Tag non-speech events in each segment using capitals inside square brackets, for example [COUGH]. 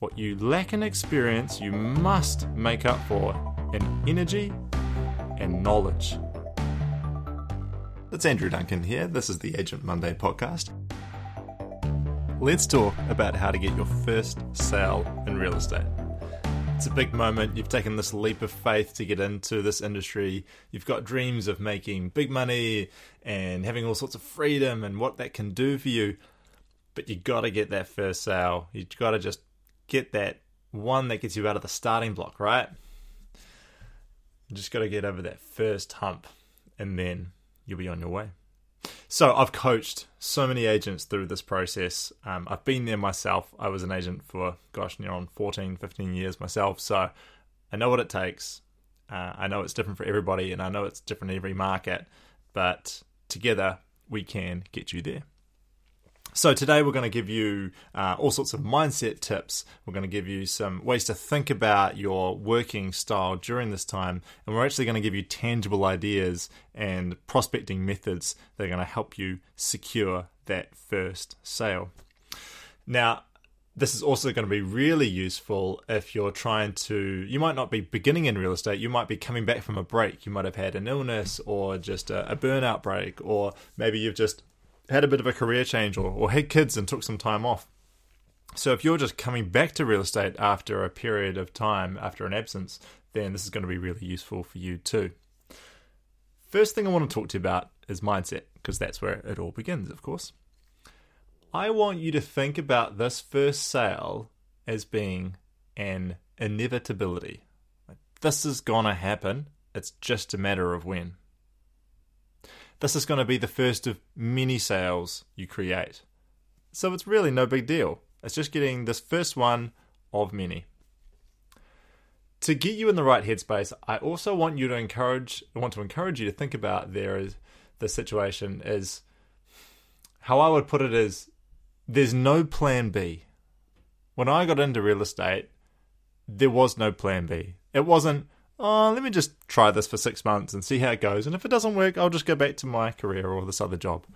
What you lack in experience, you must make up for in energy and knowledge. It's Andrew Duncan here. This is the Agent Monday podcast. Let's talk about how to get your first sale in real estate. It's a big moment. You've taken this leap of faith to get into this industry. You've got dreams of making big money and having all sorts of freedom and what that can do for you. But you got to get that first sale. You got to just get that one that gets you out of the starting block, right? You just got to get over that first hump and then you'll be on your way. So I've coached so many agents through this process. Um, I've been there myself. I was an agent for, gosh, near on 14, 15 years myself. So I know what it takes. Uh, I know it's different for everybody and I know it's different in every market, but together we can get you there. So, today we're going to give you uh, all sorts of mindset tips. We're going to give you some ways to think about your working style during this time. And we're actually going to give you tangible ideas and prospecting methods that are going to help you secure that first sale. Now, this is also going to be really useful if you're trying to you might not be beginning in real estate you might be coming back from a break you might have had an illness or just a, a burnout break or maybe you've just had a bit of a career change or, or had kids and took some time off. So if you're just coming back to real estate after a period of time, after an absence, then this is going to be really useful for you too. First thing I want to talk to you about is mindset, because that's where it all begins, of course. I want you to think about this first sale as being an inevitability. This is going to happen, it's just a matter of when. This is going to be the first of many sales you create. So it's really no big deal. It's just getting this first one of many. To get you in the right headspace, I also want you to encourage I want to encourage you to think about there is the situation is how I would put it is there's no plan B. When I got into real estate, there was no plan B. It wasn't oh, let me just try this for six months and see how it goes. And if it doesn't work, I'll just go back to my career or this other job.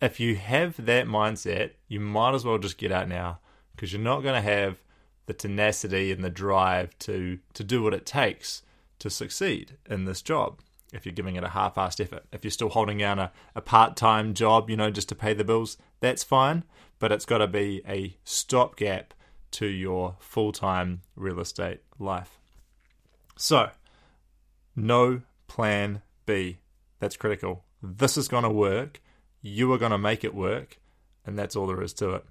If you have that mindset, you might as well just get out now because you're not going to have the tenacity and the drive to to do what it takes to succeed in this job if you're giving it a half-assed effort. If you're still holding down a, a part-time job, you know, just to pay the bills, that's fine. But it's got to be a stopgap to your full-time real estate life. So, no plan B. That's critical. This is going to work. You are going to make it work. And that's all there is to it.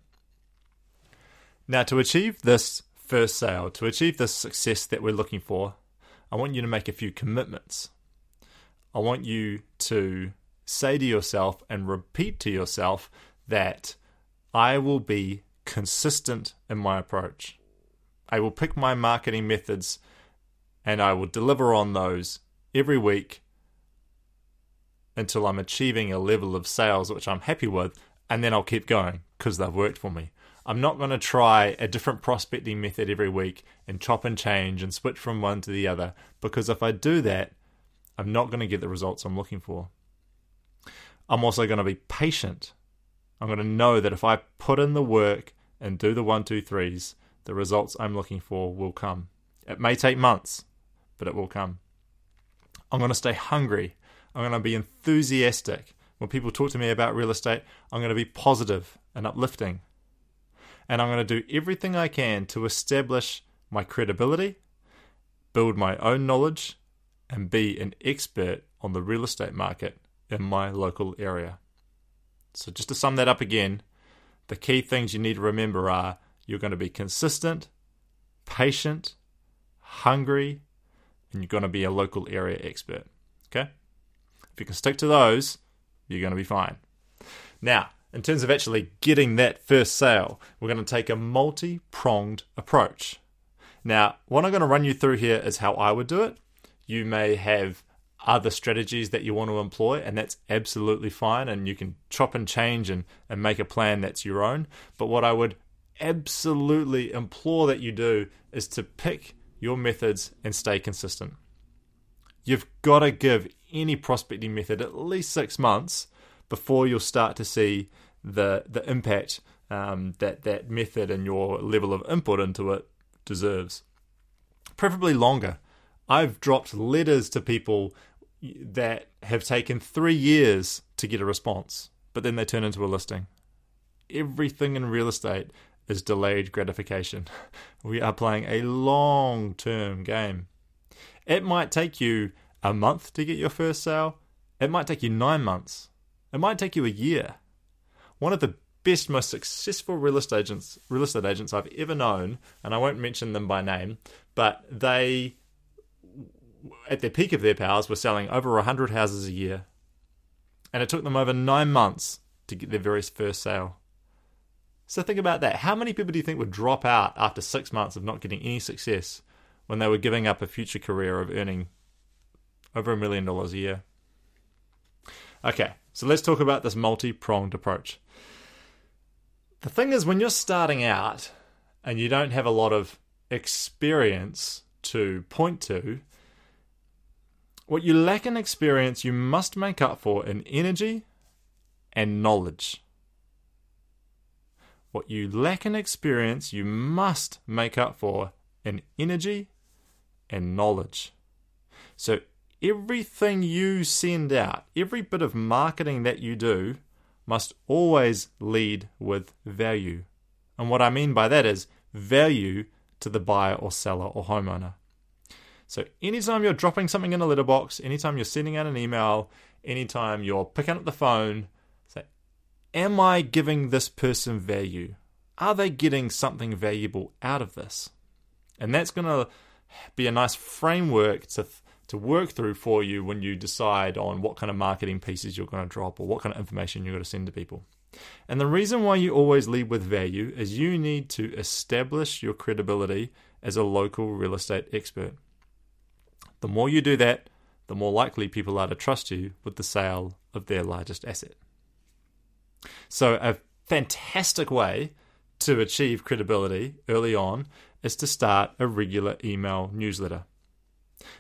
Now, to achieve this first sale, to achieve this success that we're looking for, I want you to make a few commitments. I want you to say to yourself and repeat to yourself that I will be consistent in my approach. I will pick my marketing methods and I will deliver on those every week until I'm achieving a level of sales which I'm happy with, and then I'll keep going because they've worked for me. I'm not going to try a different prospecting method every week and chop and change and switch from one to the other because if I do that, I'm not going to get the results I'm looking for. I'm also going to be patient. I'm going to know that if I put in the work and do the one, two, threes, the results I'm looking for will come. It may take months, but it will come. I'm going to stay hungry. I'm going to be enthusiastic. When people talk to me about real estate, I'm going to be positive and uplifting. And I'm going to do everything I can to establish my credibility, build my own knowledge, and be an expert on the real estate market in my local area. So, just to sum that up again, the key things you need to remember are you're going to be consistent, patient, hungry, and you're going to be a local area expert. Okay? If you can stick to those, you're going to be fine. Now, in terms of actually getting that first sale, we're going to take a multi pronged approach. Now, what I'm going to run you through here is how I would do it. You may have other strategies that you want to employ, and that's absolutely fine. And you can chop and change and, and make a plan that's your own. But what I would absolutely implore that you do is to pick your methods and stay consistent. You've got to give any prospecting method at least six months before you'll start to see the the impact um, that that method and your level of input into it deserves. Preferably longer. I've dropped letters to people that have taken three years to get a response, but then they turn into a listing. Everything in real estate is delayed gratification. [LAUGHS] We are playing a long term game. It might take you a month to get your first sale, it might take you nine months, it might take you a year. One of the best, most successful real estate agents, real estate agents I've ever known, and I won't mention them by name, but they, at the peak of their powers, were selling over hundred houses a year, and it took them over nine months to get their very first sale. So think about that. How many people do you think would drop out after six months of not getting any success when they were giving up a future career of earning over a million dollars a year? Okay, so let's talk about this multi pronged approach. The thing is, when you're starting out and you don't have a lot of experience to point to, what you lack in experience, you must make up for in energy and knowledge. What you lack in experience, you must make up for in energy and knowledge. So, everything you send out, every bit of marketing that you do, must always lead with value. And what I mean by that is value to the buyer or seller or homeowner. So, anytime you're dropping something in a letterbox, anytime you're sending out an email, anytime you're picking up the phone, am I giving this person value? Are they getting something valuable out of this? And that's going to be a nice framework to to work through for you when you decide on what kind of marketing pieces you're going to drop or what kind of information you're going to send to people. And the reason why you always lead with value is you need to establish your credibility as a local real estate expert. The more you do that, the more likely people are to trust you with the sale of their largest asset. So, a fantastic way to achieve credibility early on is to start a regular email newsletter.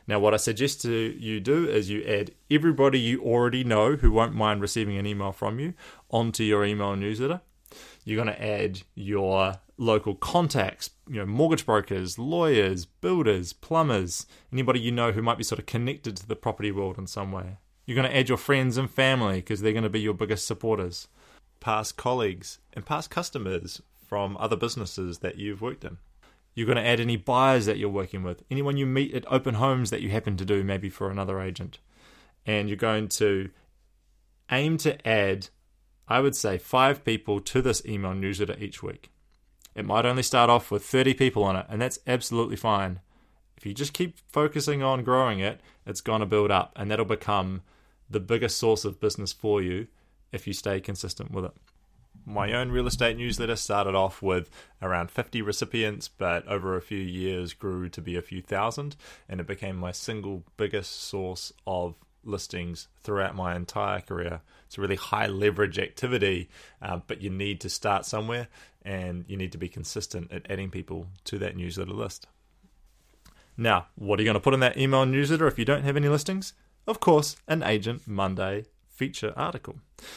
Now, what I suggest to you do is you add everybody you already know who won't mind receiving an email from you onto your email newsletter. You're going to add your local contacts, you know, mortgage brokers, lawyers, builders, plumbers, anybody you know who might be sort of connected to the property world in some way. You're going to add your friends and family because they're going to be your biggest supporters past colleagues, and past customers from other businesses that you've worked in. You're going to add any buyers that you're working with, anyone you meet at open homes that you happen to do, maybe for another agent. And you're going to aim to add, I would say, five people to this email newsletter each week. It might only start off with 30 people on it, and that's absolutely fine. If you just keep focusing on growing it, it's going to build up, and that'll become the biggest source of business for you if you stay consistent with it. My own real estate newsletter started off with around 50 recipients, but over a few years grew to be a few thousand, and it became my single biggest source of listings throughout my entire career. It's a really high leverage activity, uh, but you need to start somewhere and you need to be consistent at adding people to that newsletter list. Now, what are you going to put in that email newsletter if you don't have any listings? Of course, an Agent Monday feature article.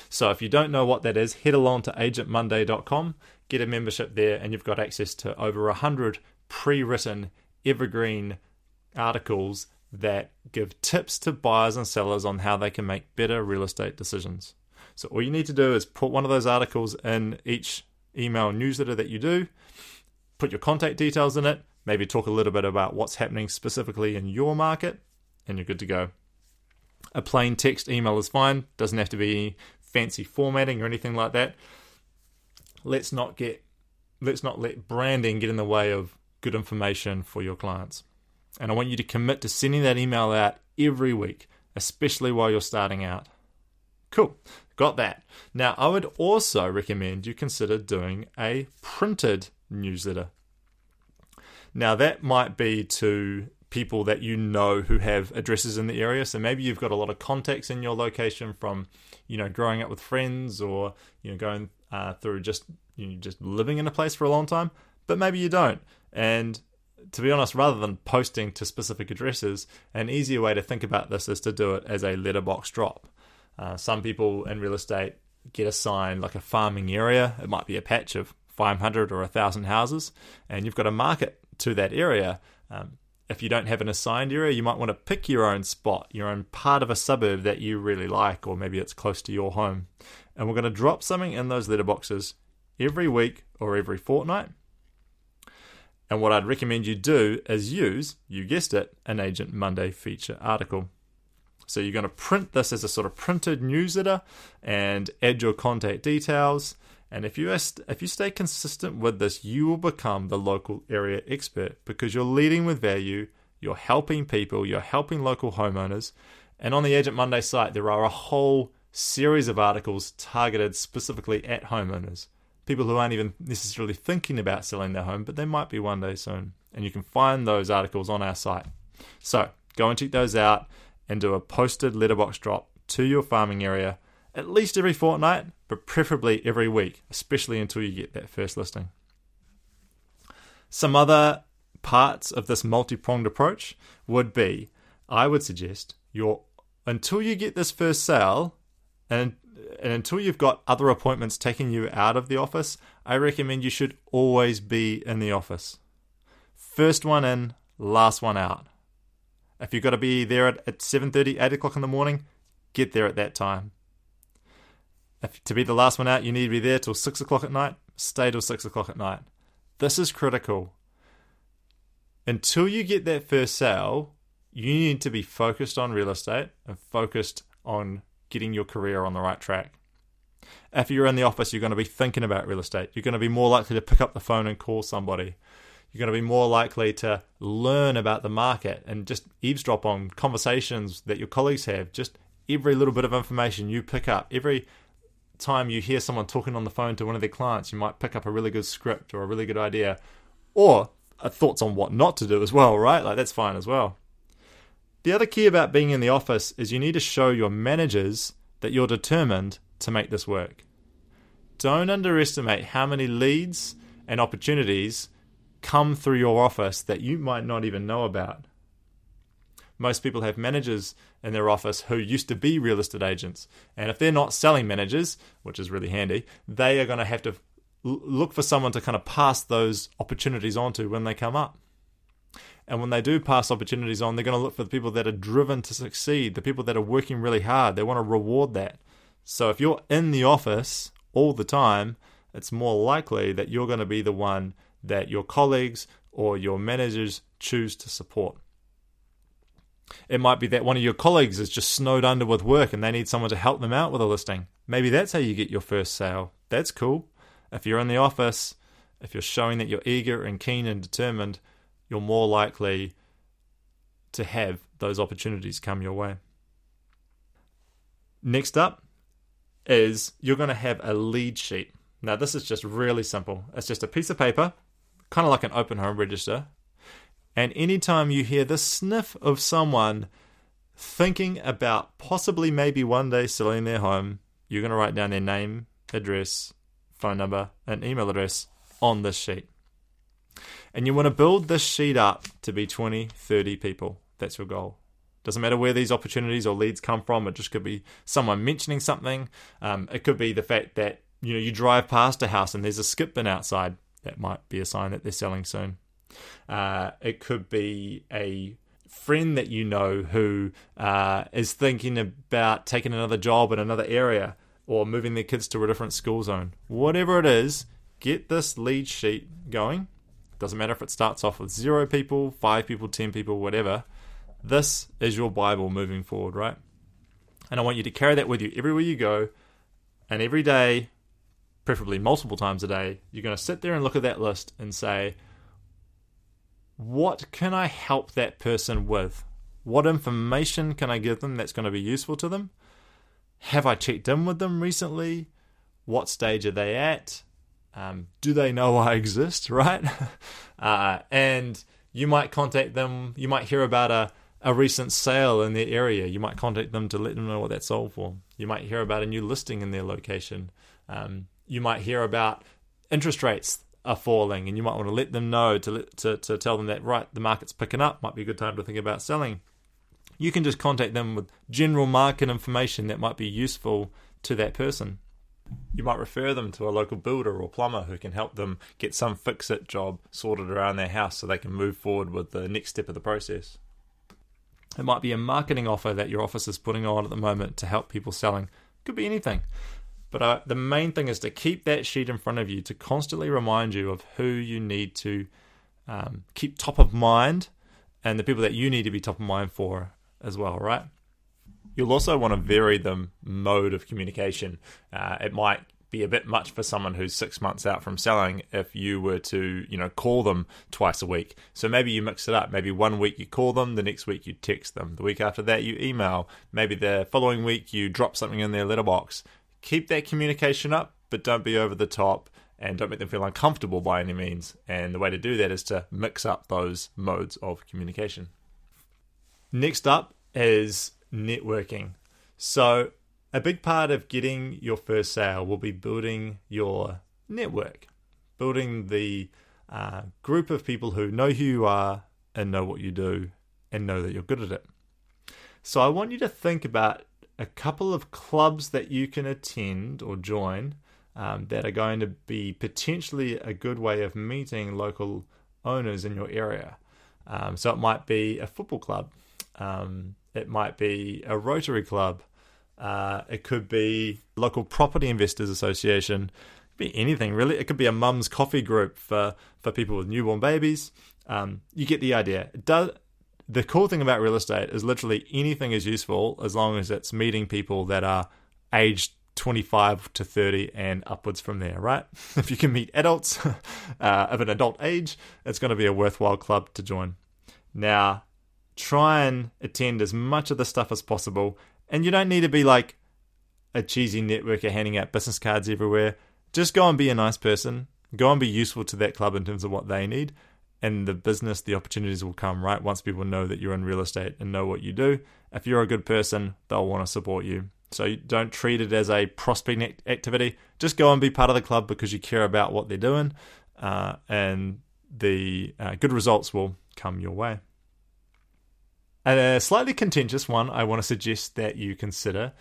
So if you don't know what that is, head along to agentmonday.com, get a membership there, and you've got access to over 100 pre written evergreen articles that give tips to buyers and sellers on how they can make better real estate decisions. So all you need to do is put one of those articles in each email newsletter that you do, put your contact details in it, maybe talk a little bit about what's happening specifically in your market, and you're good to go. A plain text email is fine, doesn't have to be fancy formatting or anything like that. Let's not get let's not let branding get in the way of good information for your clients. And I want you to commit to sending that email out every week, especially while you're starting out. Cool, got that. Now, I would also recommend you consider doing a printed newsletter. Now, that might be to people that you know who have addresses in the area. So maybe you've got a lot of contacts in your location from, you know, growing up with friends or you know going uh, through just you know, just living in a place for a long time. But maybe you don't. And to be honest, rather than posting to specific addresses, an easier way to think about this is to do it as a letterbox drop. Uh, some people in real estate get assigned like a farming area. It might be a patch of 500 or 1,000 houses, and you've got to market to that area. Um, if you don't have an assigned area, you might want to pick your own spot, your own part of a suburb that you really like, or maybe it's close to your home. And we're going to drop something in those letterboxes every week or every fortnight. And what I'd recommend you do is use, you guessed it, an Agent Monday feature article. So you're going to print this as a sort of printed newsletter and add your contact details. And if you if you stay consistent with this, you will become the local area expert because you're leading with value, you're helping people, you're helping local homeowners. And on the Agent Monday site, there are a whole series of articles targeted specifically at homeowners. People who aren't even necessarily thinking about selling their home, but they might be one day soon. And you can find those articles on our site. So go and check those out and do a posted letterbox drop to your farming area at least every fortnight, but preferably every week, especially until you get that first listing. Some other parts of this multi pronged approach would be I would suggest your until you get this first sale and, and until you've got other appointments taking you out of the office, I recommend you should always be in the office. First one in, last one out. If you've got to be there at, at 7.30, 8 o'clock in the morning, get there at that time. If to be the last one out, you need to be there till 6 o'clock at night, stay till 6 o'clock at night. This is critical. Until you get that first sale, you need to be focused on real estate and focused on getting your career on the right track. If you're in the office, you're going to be thinking about real estate. You're going to be more likely to pick up the phone and call somebody you're going to be more likely to learn about the market and just eavesdrop on conversations that your colleagues have. Just every little bit of information you pick up, every time you hear someone talking on the phone to one of their clients, you might pick up a really good script or a really good idea or thoughts on what not to do as well, right? Like that's fine as well. The other key about being in the office is you need to show your managers that you're determined to make this work. Don't underestimate how many leads and opportunities come through your office that you might not even know about. Most people have managers in their office who used to be real estate agents. And if they're not selling managers, which is really handy, they are going to have to look for someone to kind of pass those opportunities on to when they come up. And when they do pass opportunities on, they're going to look for the people that are driven to succeed, the people that are working really hard. They want to reward that. So if you're in the office all the time, it's more likely that you're going to be the one that your colleagues or your managers choose to support. It might be that one of your colleagues is just snowed under with work and they need someone to help them out with a listing. Maybe that's how you get your first sale. That's cool. If you're in the office, if you're showing that you're eager and keen and determined, you're more likely to have those opportunities come your way. Next up is you're going to have a lead sheet. Now, this is just really simple. It's just a piece of paper kind of like an open home register. And anytime you hear the sniff of someone thinking about possibly maybe one day selling their home, you're going to write down their name, address, phone number, and email address on this sheet. And you want to build this sheet up to be 20, 30 people. That's your goal. Doesn't matter where these opportunities or leads come from. It just could be someone mentioning something. Um, it could be the fact that you know you drive past a house and there's a skip bin outside that might be a sign that they're selling soon. Uh, it could be a friend that you know who uh, is thinking about taking another job in another area or moving their kids to a different school zone. Whatever it is, get this lead sheet going. Doesn't matter if it starts off with zero people, five people, ten people, whatever. This is your Bible moving forward, right? And I want you to carry that with you everywhere you go. And every day, preferably multiple times a day, you're going to sit there and look at that list and say, what can I help that person with? What information can I give them that's going to be useful to them? Have I checked in with them recently? What stage are they at? Um, do they know I exist, [LAUGHS] right? uh, and you might contact them, you might hear about a, a recent sale in their area. You might contact them to let them know what that sold for. You might hear about a new listing in their location. Um, you might hear about interest rates are falling, and you might want to let them know to, to, to tell them that, right, the market's picking up, might be a good time to think about selling. You can just contact them with general market information that might be useful to that person. You might refer them to a local builder or plumber who can help them get some fix it job sorted around their house so they can move forward with the next step of the process. It might be a marketing offer that your office is putting on at the moment to help people selling. Could be anything. But uh, the main thing is to keep that sheet in front of you to constantly remind you of who you need to um, keep top of mind and the people that you need to be top of mind for as well, right? You'll also want to vary the mode of communication. Uh, it might be a bit much for someone who's six months out from selling if you were to, you know, call them twice a week. So maybe you mix it up. Maybe one week you call them, the next week you text them, the week after that you email, maybe the following week you drop something in their letterbox. Keep that communication up, but don't be over the top and don't make them feel uncomfortable by any means. And the way to do that is to mix up those modes of communication. Next up is networking. So, a big part of getting your first sale will be building your network, building the uh, group of people who know who you are and know what you do and know that you're good at it. So, I want you to think about a couple of clubs that you can attend or join um, that are going to be potentially a good way of meeting local owners in your area. Um, so, it might be a football club. Um, it might be a Rotary Club. Uh, it could be local property investors association. be anything really. It could be a mum's coffee group for for people with newborn babies. Um, you get the idea. It does the cool thing about real estate is literally anything is useful as long as it's meeting people that are aged 25 to 30 and upwards from there, right? [LAUGHS] If you can meet adults [LAUGHS] uh, of an adult age, it's going to be a worthwhile club to join. Now, try and attend as much of the stuff as possible. And you don't need to be like a cheesy networker handing out business cards everywhere. Just go and be a nice person. Go and be useful to that club in terms of what they need. And the business, the opportunities will come, right? Once people know that you're in real estate and know what you do. If you're a good person, they'll want to support you. So don't treat it as a prospecting activity. Just go and be part of the club because you care about what they're doing. Uh, and the uh, good results will come your way. And A slightly contentious one I want to suggest that you consider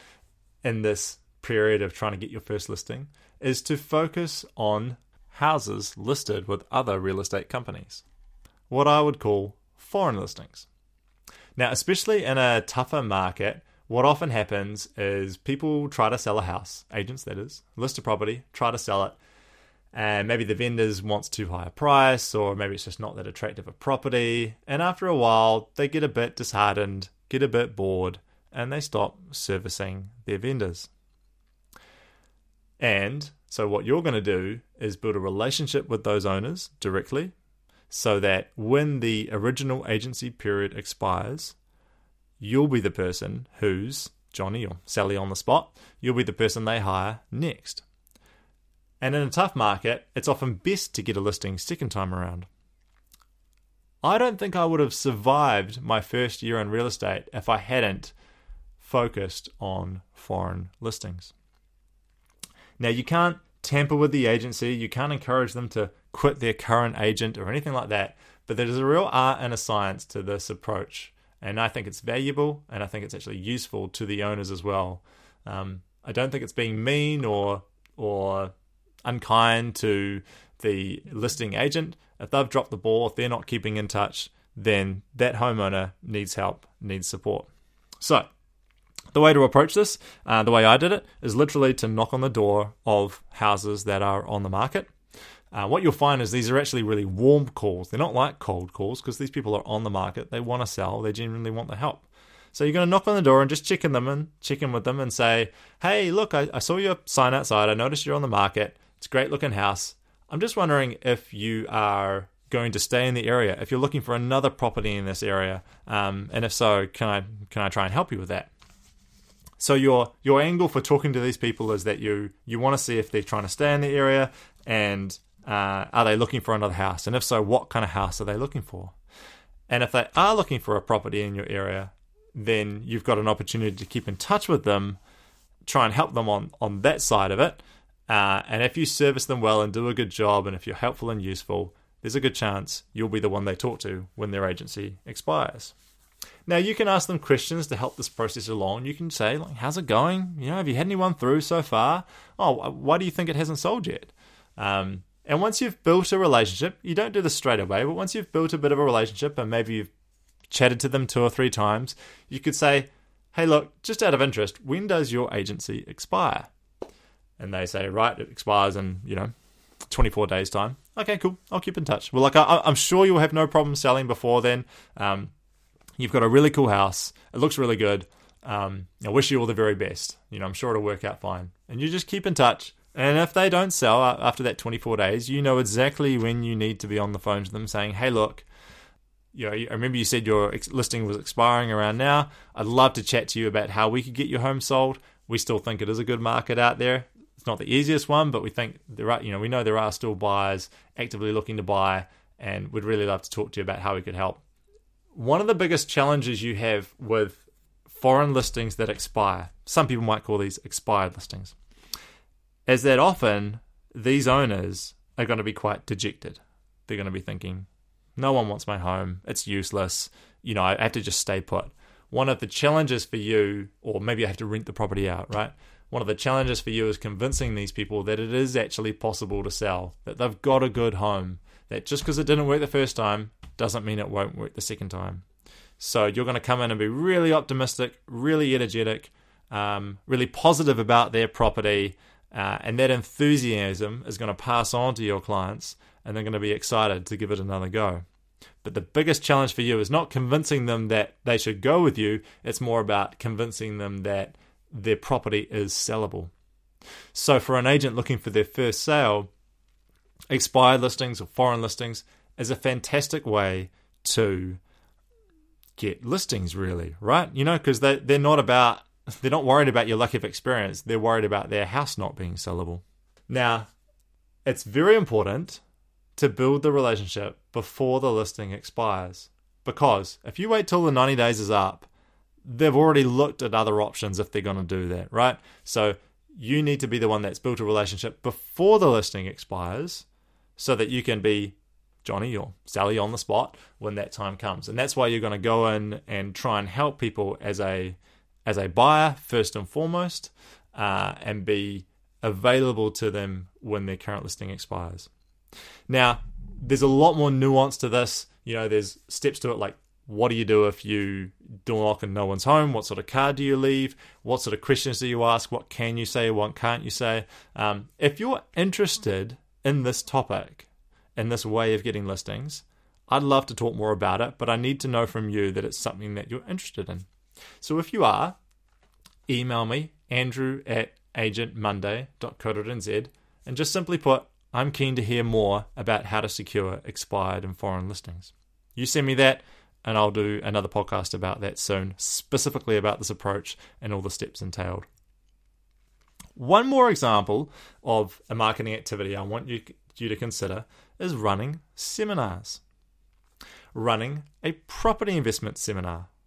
in this period of trying to get your first listing is to focus on houses listed with other real estate companies, what I would call foreign listings. Now, especially in a tougher market, what often happens is people try to sell a house, agents that is, list a property, try to sell it, and maybe the vendors wants too high a price or maybe it's just not that attractive a property and after a while they get a bit disheartened get a bit bored and they stop servicing their vendors and so what you're going to do is build a relationship with those owners directly so that when the original agency period expires you'll be the person who's Johnny or Sally on the spot you'll be the person they hire next and in a tough market, it's often best to get a listing second time around. I don't think I would have survived my first year in real estate if I hadn't focused on foreign listings. Now, you can't tamper with the agency, you can't encourage them to quit their current agent or anything like that, but there's a real art and a science to this approach. And I think it's valuable and I think it's actually useful to the owners as well. Um, I don't think it's being mean or or unkind to the listing agent, if they've dropped the ball, if they're not keeping in touch, then that homeowner needs help, needs support. So, the way to approach this, uh, the way I did it, is literally to knock on the door of houses that are on the market. Uh, what you'll find is these are actually really warm calls. They're not like cold calls because these people are on the market. They want to sell. They genuinely want the help. So you're going to knock on the door and just check in them and check in with them and say, "Hey, look, I, I saw your sign outside. I noticed you're on the market. It's a great looking house. I'm just wondering if you are going to stay in the area, if you're looking for another property in this area, um, and if so, can I can I try and help you with that? So your your angle for talking to these people is that you you want to see if they're trying to stay in the area and uh, are they looking for another house, and if so, what kind of house are they looking for? And if they are looking for a property in your area, then you've got an opportunity to keep in touch with them, try and help them on on that side of it, uh, and if you service them well and do a good job, and if you're helpful and useful, there's a good chance you'll be the one they talk to when their agency expires. Now you can ask them questions to help this process along. You can say, like, "How's it going? You know, have you had anyone through so far? Oh, why do you think it hasn't sold yet?" Um, and once you've built a relationship, you don't do this straight away, but once you've built a bit of a relationship and maybe you've chatted to them two or three times, you could say, "Hey, look, just out of interest, when does your agency expire?" And they say, "Right, it expires in you know 24 days time." Okay, cool. I'll keep in touch. Well, like I, am sure you'll have no problem selling before then. Um, You've got a really cool house. It looks really good. Um, I wish you all the very best. You know, I'm sure it'll work out fine. And you just keep in touch. And if they don't sell after that 24 days, you know exactly when you need to be on the phone to them saying, hey, look, you know, I remember you said your listing was expiring around now. I'd love to chat to you about how we could get your home sold. We still think it is a good market out there. It's not the easiest one, but we think there are, you know, we know there are still buyers actively looking to buy, and we'd really love to talk to you about how we could help one of the biggest challenges you have with foreign listings that expire, some people might call these expired listings, is that often these owners are going to be quite dejected. They're going to be thinking, no one wants my home, it's useless, you know, I have to just stay put. One of the challenges for you, or maybe I have to rent the property out, right? One of the challenges for you is convincing these people that it is actually possible to sell, that they've got a good home, that just because it didn't work the first time doesn't mean it won't work the second time. So you're going to come in and be really optimistic, really energetic, um, really positive about their property, uh, and that enthusiasm is going to pass on to your clients, and they're going to be excited to give it another go. But the biggest challenge for you is not convincing them that they should go with you, it's more about convincing them that their property is sellable. So, for an agent looking for their first sale, expired listings or foreign listings is a fantastic way to get listings really right? You know because they, they're not about [LAUGHS] they're not worried about your lack of experience. They're worried about their house not being sellable. Now it's very important to build the relationship before the listing expires because if you wait till the 90 days is up they've already looked at other options if they're going to do that right? So you need to be the one that's built a relationship before the listing expires so that you can be Johnny or Sally on the spot when that time comes. And that's why you're going to go in and try and help people as a as a buyer first and foremost, uh, and be available to them when their current listing expires. Now, there's a lot more nuance to this. You know, there's steps to it like what do you do if you door knock and no one's home? What sort of card do you leave? What sort of questions do you ask? What can you say? What can't you say? Um, if you're interested in this topic, in this way of getting listings. I'd love to talk more about it, but I need to know from you that it's something that you're interested in. So if you are, email me, andrew at agentmonday.co.nz, and just simply put, I'm keen to hear more about how to secure expired and foreign listings. You send me that, and I'll do another podcast about that soon, specifically about this approach and all the steps entailed. One more example of a marketing activity I want you, you to consider is running seminars. Running a property investment seminar. [LAUGHS]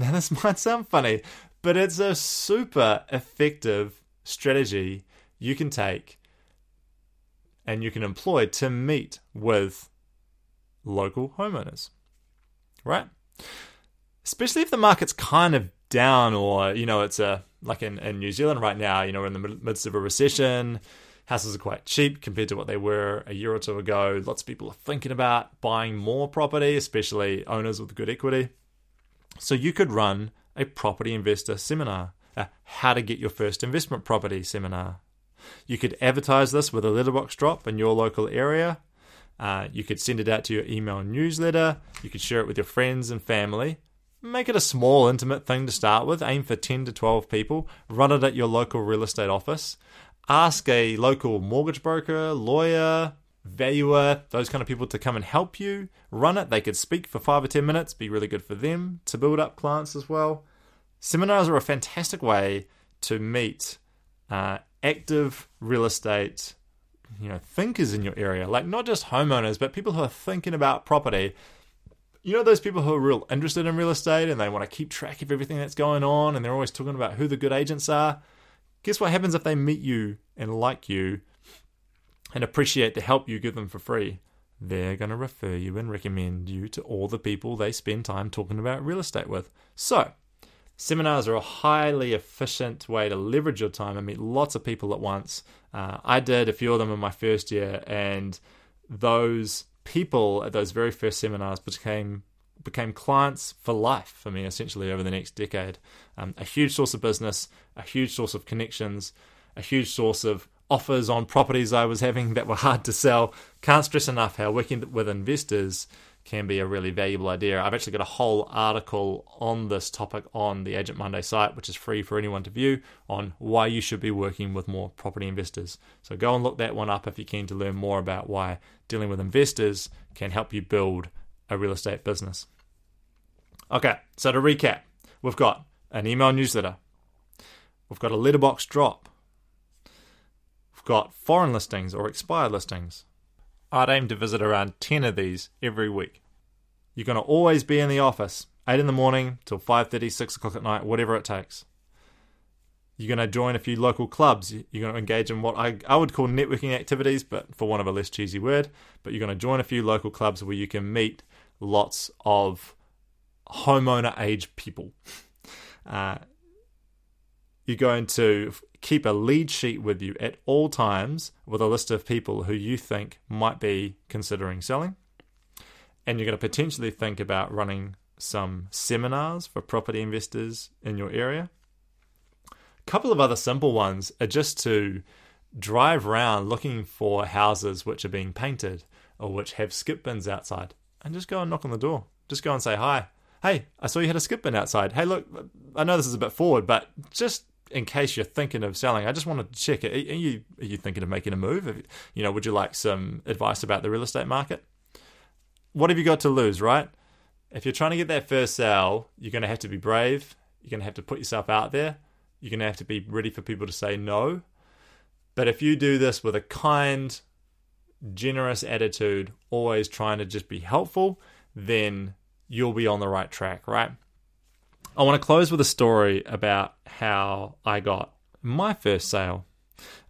Now, this might sound funny, but it's a super effective strategy you can take and you can employ to meet with local homeowners. Right? Especially if the market's kind of down or, you know, it's a like in, in New Zealand right now, you know, we're in the midst of a recession houses are quite cheap compared to what they were a year or two ago. Lots of people are thinking about buying more property, especially owners with good equity. So you could run a property investor seminar, a how to get your first investment property seminar. You could advertise this with a letterbox drop in your local area. Uh, you could send it out to your email newsletter. You could share it with your friends and family. Make it a small, intimate thing to start with. Aim for 10 to 12 people. Run it at your local real estate office ask a local mortgage broker, lawyer, valuer, those kind of people to come and help you run it. They could speak for five or 10 minutes, be really good for them to build up clients as well. Seminars are a fantastic way to meet uh, active real estate you know thinkers in your area like not just homeowners but people who are thinking about property you know those people who are real interested in real estate and they want to keep track of everything that's going on and they're always talking about who the good agents are Guess what happens if they meet you and like you and appreciate the help you give them for free? they're going to refer you and recommend you to all the people they spend time talking about real estate with. So, seminars are a highly efficient way to leverage your time and meet lots of people at once. Uh, I did a few of them in my first year, and those people at those very first seminars became became clients for life for me essentially over the next decade. Um, a huge source of business, a huge source of connections, a huge source of offers on properties I was having [LAUGHS] that were hard to sell. Can't stress enough how working with investors can be a really valuable idea. I've actually got a whole article on this topic on the Agent Monday site, which is free for anyone to view, on why you should be working with more property investors. So go and look that one up if you're keen to learn more about why dealing with investors can help you build a real estate business. Okay, so to recap, we've got an email newsletter, we've got a letterbox drop, we've got foreign listings or expired listings. I'd aim to visit around 10 of these every week. You're going to always be in the office, 8 in the morning till 5.30, 6 o'clock at night, whatever it takes. You're going to join a few local clubs. You're going to engage in what I, I would call networking activities, but for want of a less cheesy word. But you're going to join a few local clubs where you can meet lots of homeowner age people. [LAUGHS] Uh, you're going to keep a lead sheet with you at all times with a list of people who you think might be considering selling. And you're going to potentially think about running some seminars for property investors in your area. A couple of other simple ones are just to drive around looking for houses which are being painted or which have skip bins outside and just go and knock on the door. Just go and say hi. Hey, I saw you had a skip bin outside. Hey, look, I know this is a bit forward, but just in case you're thinking of selling, I just wanted to check. Are you are you thinking of making a move? You know, would you like some advice about the real estate market? What have you got to lose, right? If you're trying to get that first sale, you're going to have to be brave. You're going to have to put yourself out there. You're going to have to be ready for people to say no. But if you do this with a kind, generous attitude, always trying to just be helpful, then you'll be on the right track, right? I want to close with a story about how I got my first sale.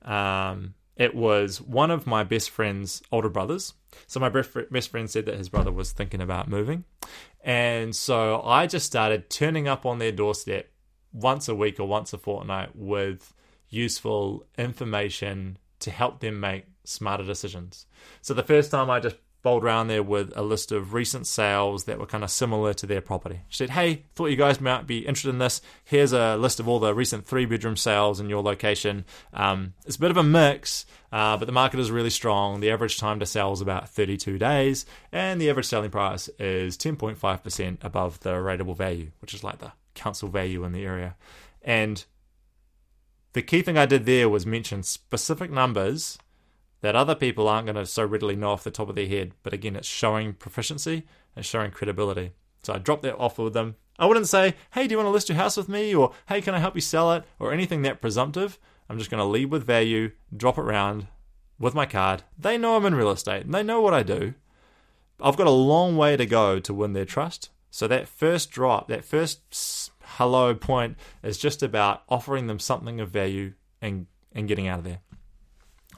Um, it was one of my best friend's older brothers. So my best friend said that his brother was thinking about moving. And so I just started turning up on their doorstep once a week or once a fortnight with useful information to help them make smarter decisions. So the first time I just bowled around there with a list of recent sales that were kind of similar to their property. She said, Hey, thought you guys might be interested in this. Here's a list of all the recent three bedroom sales in your location. Um, it's a bit of a mix, uh, but the market is really strong. The average time to sell is about 32 days, and the average selling price is 10.5% above the rateable value, which is like the council value in the area. And the key thing I did there was mention specific numbers that other people aren't going to so readily know off the top of their head. But again, it's showing proficiency and showing credibility. So I dropped that offer with them. I wouldn't say, hey, do you want to list your house with me? Or hey, can I help you sell it? Or anything that presumptive. I'm just going to lead with value, drop it around with my card. They know I'm in real estate and they know what I do. I've got a long way to go to win their trust. So that first drop, that first hello point is just about offering them something of value and, and getting out of there.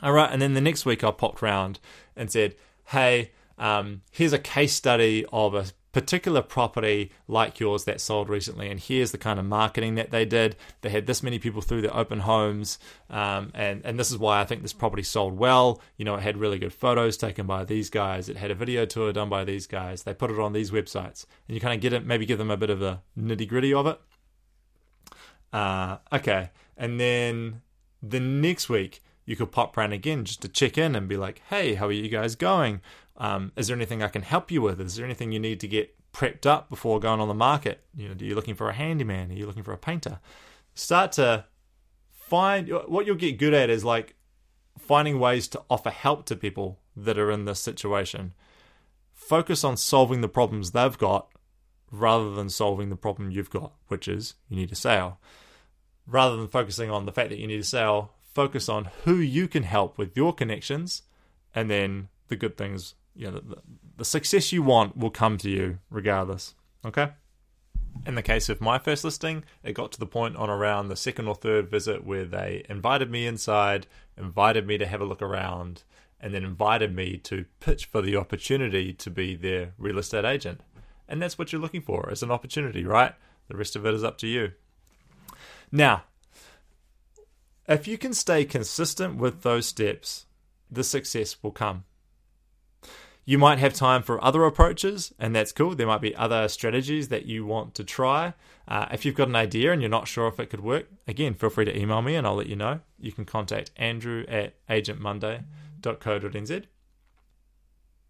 All right, and then the next week I popped round and said, "Hey, um, here's a case study of a particular property like yours that sold recently, and here's the kind of marketing that they did. They had this many people through their open homes, um, and and this is why I think this property sold well. You know, it had really good photos taken by these guys. It had a video tour done by these guys. They put it on these websites, and you kind of get it, maybe give them a bit of the nitty gritty of it. Uh, okay, and then the next week you could pop round again just to check in and be like, hey, how are you guys going? Um, is there anything I can help you with? Is there anything you need to get prepped up before going on the market? You know, are you looking for a handyman? Are you looking for a painter? Start to find what you'll get good at is like finding ways to offer help to people that are in this situation. Focus on solving the problems they've got rather than solving the problem you've got, which is you need a sale. Rather than focusing on the fact that you need a sale, focus on who you can help with your connections, and then the good things, you know, the, the success you want will come to you regardless. Okay? In the case of my first listing, it got to the point on around the second or third visit where they invited me inside, invited me to have a look around, and then invited me to pitch for the opportunity to be their real estate agent. And that's what you're looking for as an opportunity, right? The rest of it is up to you. Now, if you can stay consistent with those steps, the success will come. You might have time for other approaches, and that's cool. There might be other strategies that you want to try. Uh, if you've got an idea and you're not sure if it could work, again, feel free to email me and I'll let you know. You can contact andrew at agentmonday.co.nz.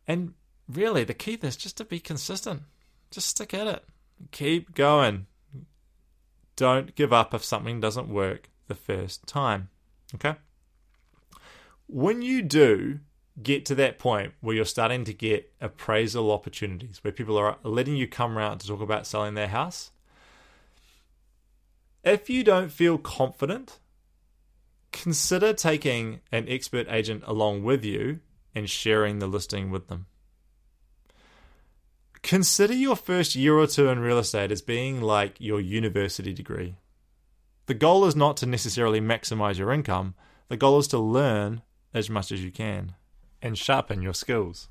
And really, the key is just to be consistent. Just stick at it. Keep going. Don't give up if something doesn't work the first time. Okay? When you do get to that point where you're starting to get appraisal opportunities, where people are letting you come around to talk about selling their house, if you don't feel confident, consider taking an expert agent along with you and sharing the listing with them. Consider your first year or two in real estate as being like your university degree. The goal is not to necessarily maximize your income, the goal is to learn as much as you can and sharpen your skills.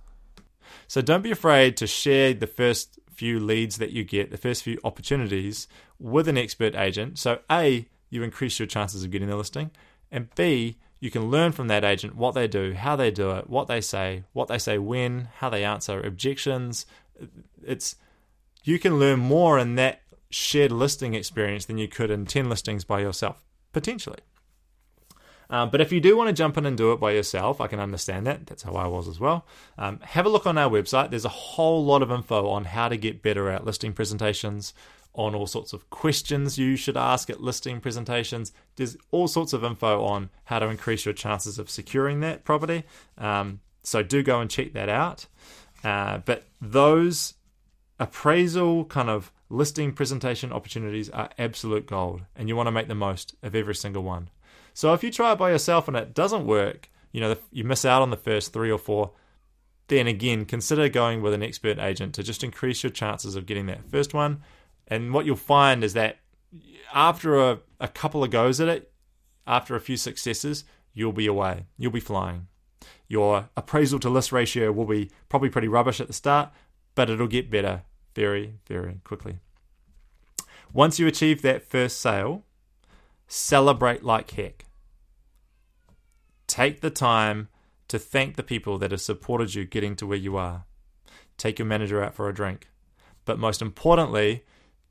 So don't be afraid to share the first few leads that you get, the first few opportunities with an expert agent. So, A, you increase your chances of getting the listing, and B, you can learn from that agent what they do, how they do it, what they say, what they say when, how they answer objections. It's you can learn more in that shared listing experience than you could in 10 listings by yourself, potentially. Um, but if you do want to jump in and do it by yourself, I can understand that. That's how I was as well. Um, have a look on our website. There's a whole lot of info on how to get better at listing presentations, on all sorts of questions you should ask at listing presentations. There's all sorts of info on how to increase your chances of securing that property. Um, so do go and check that out. Uh, but those appraisal kind of listing presentation opportunities are absolute gold, and you want to make the most of every single one. So if you try it by yourself and it doesn't work, you know, you miss out on the first three or four, then again, consider going with an expert agent to just increase your chances of getting that first one. And what you'll find is that after a, a couple of goes at it, after a few successes, you'll be away. You'll be flying. Your appraisal to list ratio will be probably pretty rubbish at the start, but it'll get better very, very quickly. Once you achieve that first sale, celebrate like heck. Take the time to thank the people that have supported you getting to where you are. Take your manager out for a drink. But most importantly,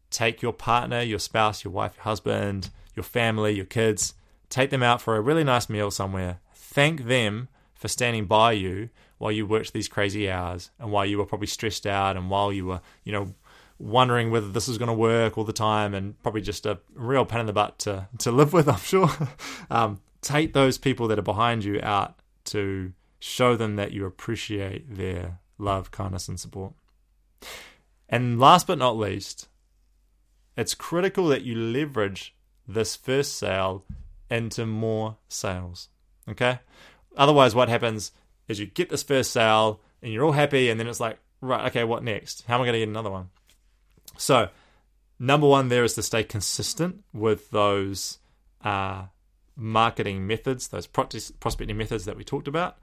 take your partner, your spouse, your wife, your husband, your family, your kids, take them out for a really nice meal somewhere. Thank them for standing by you while you worked these crazy hours and while you were probably stressed out and while you were, you know, wondering whether this is going to work all the time and probably just a real pain in the butt to, to live with, [LAUGHS] I'm sure. um, take those people that are behind you out to show them that you appreciate their love, kindness, and support. And last but not least, it's critical that you leverage this first sale into more sales. Okay? Otherwise, what happens is you get this first sale and you're all happy, and then it's like, right, okay, what next? How am I going to get another one? So, number one there is to stay consistent with those uh, marketing methods, those prospecting methods that we talked about.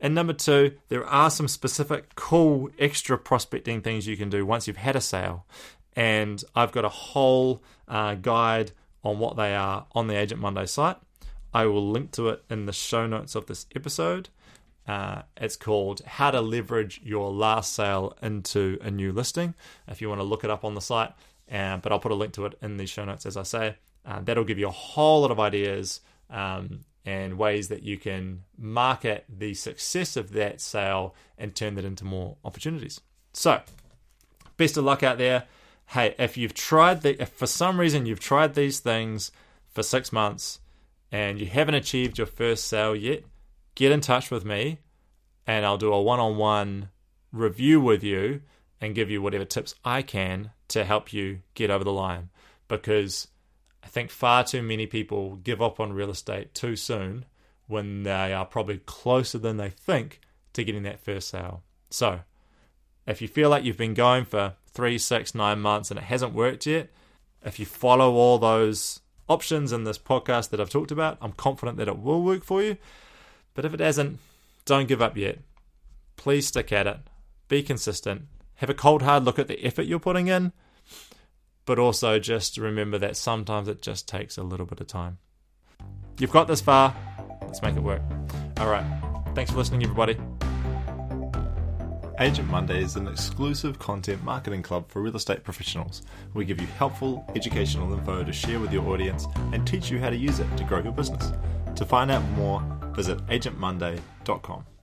And number two, there are some specific cool extra prospecting things you can do once you've had a sale. And I've got a whole uh, guide on what they are on the Agent Monday site. I will link to it in the show notes of this episode. Uh, it's called How to Leverage Your Last Sale into a New Listing. If you want to look it up on the site, but I'll put a link to it in the show notes as I say. Uh, that'll give you a whole lot of ideas um, and ways that you can market the success of that sale and turn that into more opportunities. So, best of luck out there. Hey, if you've tried the, if for some reason you've tried these things for six months and you haven't achieved your first sale yet, get in touch with me and I'll do a one on one review with you and give you whatever tips I can to help you get over the line. Because I think far too many people give up on real estate too soon when they are probably closer than they think to getting that first sale. So, if you feel like you've been going for three, six, nine months and it hasn't worked yet, if you follow all those options in this podcast that I've talked about, I'm confident that it will work for you. But if it hasn't, don't give up yet. Please stick at it. Be consistent. Have a cold hard look at the effort you're putting in, but also just remember that sometimes it just takes a little bit of time. You've got this far. Let's make it work. All right. Thanks for listening, everybody. Agent Monday is an exclusive content marketing club for real estate professionals. We give you helpful, educational info to share with your audience and teach you how to use it to grow your business. To find out more, visit agentmonday.com.